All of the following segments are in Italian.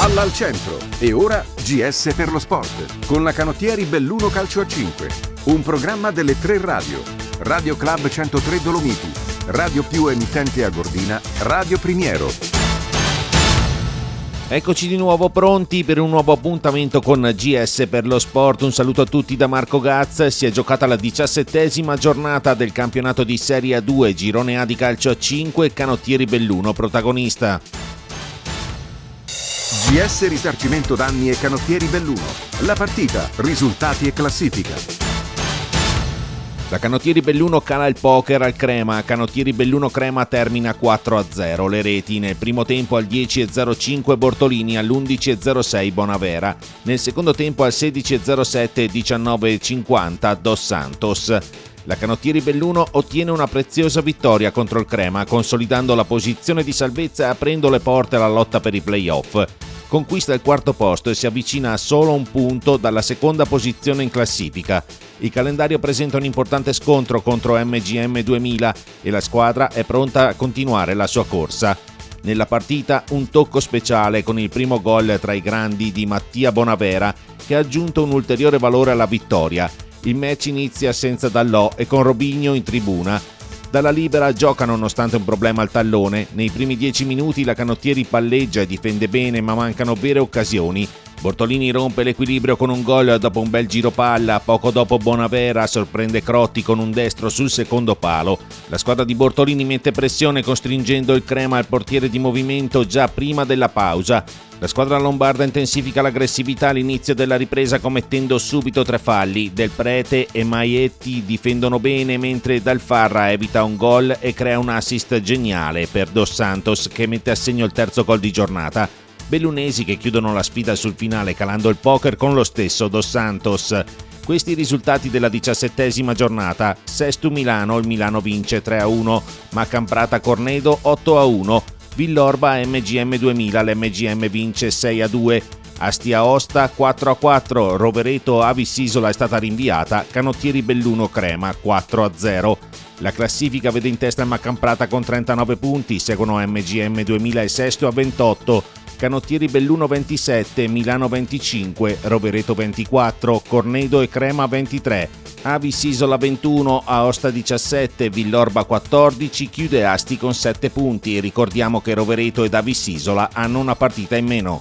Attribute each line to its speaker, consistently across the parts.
Speaker 1: Palla al centro e ora GS per lo sport con la canottieri Belluno Calcio a 5. Un programma delle tre radio. Radio Club 103 Dolomiti, Radio più emittente a Gordina, Radio Primiero.
Speaker 2: Eccoci di nuovo pronti per un nuovo appuntamento con GS per lo sport. Un saluto a tutti da Marco Gaz. Si è giocata la diciassettesima giornata del campionato di Serie A2 Girone A di calcio a 5 Canottieri Belluno protagonista.
Speaker 1: GS Risarcimento Danni e Canottieri Belluno. La partita, risultati e classifica.
Speaker 2: La Canottieri Belluno cala il poker al Crema, Canottieri Belluno Crema termina 4-0, le reti nel primo tempo al 10.05 Bortolini, all'11.06 Bonavera, nel secondo tempo al 16.07 e 19.50 Dos Santos. La Canottieri Belluno ottiene una preziosa vittoria contro il Crema, consolidando la posizione di salvezza e aprendo le porte alla lotta per i playoff conquista il quarto posto e si avvicina a solo un punto dalla seconda posizione in classifica. Il calendario presenta un importante scontro contro MGM 2000 e la squadra è pronta a continuare la sua corsa. Nella partita un tocco speciale con il primo gol tra i grandi di Mattia Bonavera che ha aggiunto un ulteriore valore alla vittoria. Il match inizia senza Dallò e con Robigno in tribuna dalla libera gioca nonostante un problema al tallone. Nei primi dieci minuti la Canottieri palleggia e difende bene, ma mancano vere occasioni. Bortolini rompe l'equilibrio con un gol dopo un bel giro palla, poco dopo Bonavera sorprende Crotti con un destro sul secondo palo. La squadra di Bortolini mette pressione costringendo il Crema al portiere di movimento già prima della pausa. La squadra lombarda intensifica l'aggressività all'inizio della ripresa commettendo subito tre falli. Del Prete e Maietti difendono bene mentre Dalfarra evita un gol e crea un assist geniale per Dos Santos che mette a segno il terzo gol di giornata. Bellunesi che chiudono la sfida sul finale calando il poker con lo stesso Dos Santos. Questi i risultati della diciassettesima giornata. Sestu Milano, il Milano vince 3-1, Macamprata Cornedo 8-1. Villorba MGM 2000, l'MGM vince 6 a 2. Astia Osta 4 a 4, Rovereto Avis Isola è stata rinviata, Canottieri Belluno Crema 4 a 0. La classifica vede in testa Macamprata con 39 punti, seguono MGM 2000 e Sesto a 28, Canottieri Belluno 27, Milano 25, Rovereto 24, Cornedo e Crema 23. Avis Isola 21, Aosta 17, Villorba 14, chiude Asti con 7 punti. Ricordiamo che Rovereto ed Avis Isola hanno una partita in meno.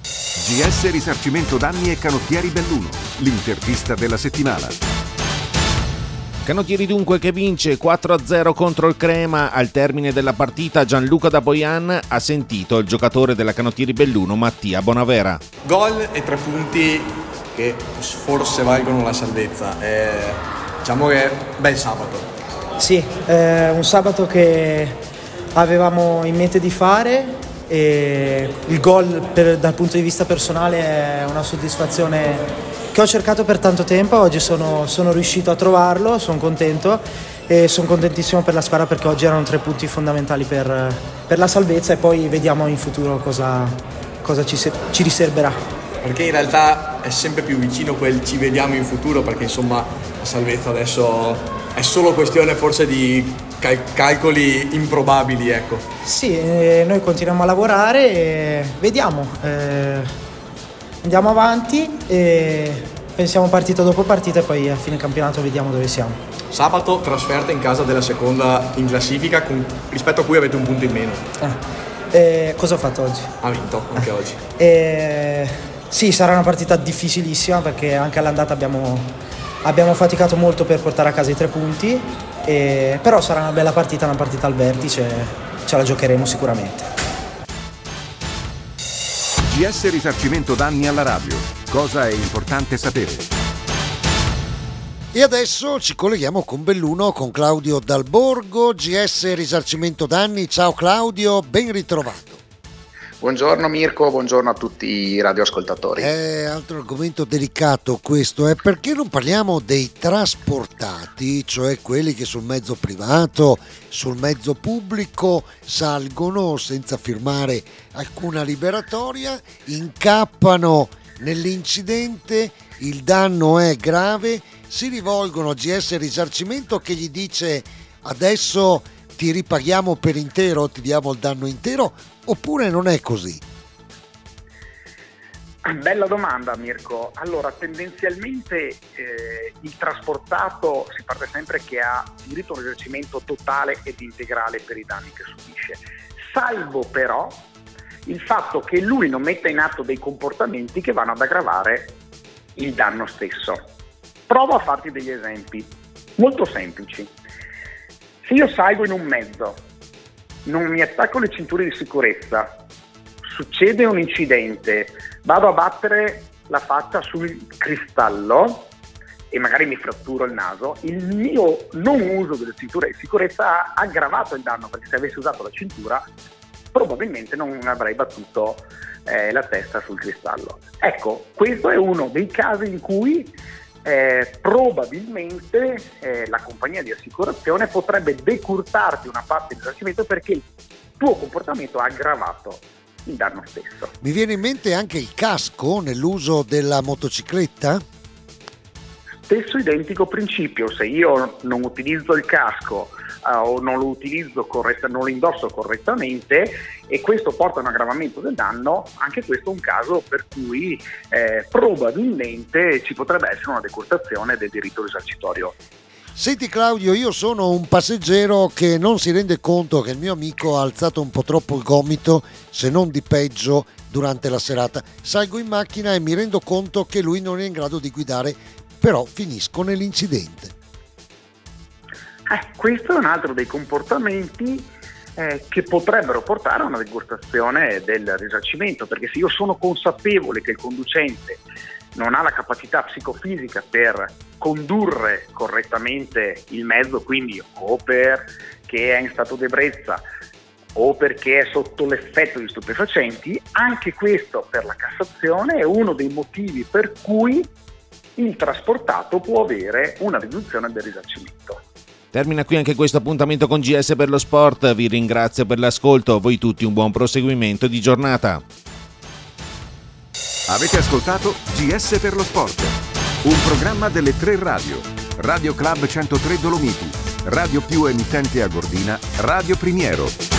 Speaker 1: GS Risarcimento Danni e Canottieri Belluno, l'intervista della settimana.
Speaker 2: Canottieri dunque che vince 4-0 contro il Crema. Al termine della partita Gianluca da Boyan ha sentito il giocatore della Canottieri Belluno Mattia Bonavera.
Speaker 3: Gol e tre punti che forse valgono la salvezza. E, diciamo che bel sabato.
Speaker 4: Sì, è un sabato che avevamo in mente di fare e il gol per, dal punto di vista personale è una soddisfazione che ho cercato per tanto tempo, oggi sono, sono riuscito a trovarlo, sono contento e sono contentissimo per la squadra perché oggi erano tre punti fondamentali per, per la salvezza e poi vediamo in futuro cosa, cosa ci, ci riserverà.
Speaker 3: Perché in realtà è sempre più vicino quel ci vediamo in futuro perché insomma la salvezza adesso è solo questione forse di cal- calcoli improbabili ecco.
Speaker 4: Sì, eh, noi continuiamo a lavorare e vediamo, eh, andiamo avanti e pensiamo partita dopo partita e poi a fine campionato vediamo dove siamo.
Speaker 3: Sabato trasferta in casa della seconda in classifica con, rispetto a cui avete un punto in meno.
Speaker 4: Eh, eh cosa ho fatto oggi?
Speaker 3: Ha vinto anche oggi.
Speaker 4: Eh, sì, sarà una partita difficilissima perché anche all'andata abbiamo, abbiamo faticato molto per portare a casa i tre punti, e, però sarà una bella partita, una partita al vertice, ce la giocheremo sicuramente.
Speaker 1: GS Risarcimento danni alla radio. Cosa è importante sapere?
Speaker 5: E adesso ci colleghiamo con Belluno, con Claudio Dalborgo, GS Risarcimento Danni. Ciao Claudio, ben ritrovato.
Speaker 6: Buongiorno Mirko, buongiorno a tutti i radioascoltatori.
Speaker 5: È altro argomento delicato questo, è perché non parliamo dei trasportati, cioè quelli che sul mezzo privato, sul mezzo pubblico salgono senza firmare alcuna liberatoria, incappano nell'incidente, il danno è grave, si rivolgono a GS Risarcimento che gli dice adesso ti ripaghiamo per intero, ti diamo il danno intero, oppure non è così?
Speaker 6: Bella domanda Mirko. Allora, tendenzialmente eh, il trasportato si parte sempre che ha diritto a un risarcimento totale ed integrale per i danni che subisce, salvo però il fatto che lui non metta in atto dei comportamenti che vanno ad aggravare il danno stesso. Provo a farti degli esempi molto semplici. Se io salgo in un mezzo, non mi attacco le cinture di sicurezza, succede un incidente, vado a battere la faccia sul cristallo e magari mi fratturo il naso, il mio non uso delle cinture di sicurezza ha aggravato il danno perché se avessi usato la cintura probabilmente non avrei battuto eh, la testa sul cristallo. Ecco, questo è uno dei casi in cui eh, probabilmente eh, la compagnia di assicurazione potrebbe decurtarti una parte del risarcimento perché il tuo comportamento ha aggravato il danno stesso.
Speaker 5: Mi viene in mente anche il casco nell'uso della motocicletta?
Speaker 6: Stesso identico principio, se io non utilizzo il casco uh, o non lo utilizzo corretta, non lo indosso correttamente e questo porta a un aggravamento del danno, anche questo è un caso per cui eh, probabilmente ci potrebbe essere una decurtazione del diritto risarcitorio.
Speaker 5: Senti Claudio, io sono un passeggero che non si rende conto che il mio amico ha alzato un po' troppo il gomito, se non di peggio, durante la serata. Salgo in macchina e mi rendo conto che lui non è in grado di guidare, però finisco nell'incidente.
Speaker 6: Eh, questo è un altro dei comportamenti eh, che potrebbero portare a una decurtazione del risarcimento, perché se io sono consapevole che il conducente non ha la capacità psicofisica per condurre correttamente il mezzo, quindi o perché è in stato di ebbrezza o perché è sotto l'effetto di stupefacenti, anche questo per la Cassazione è uno dei motivi per cui il trasportato può avere una riduzione del risarcimento.
Speaker 2: Termina qui anche questo appuntamento con GS per lo sport, vi ringrazio per l'ascolto, a voi tutti un buon proseguimento di giornata.
Speaker 1: Avete ascoltato GS per lo sport, un programma delle tre radio, Radio Club 103 Dolomiti, Radio più emittente a Gordina, Radio Primiero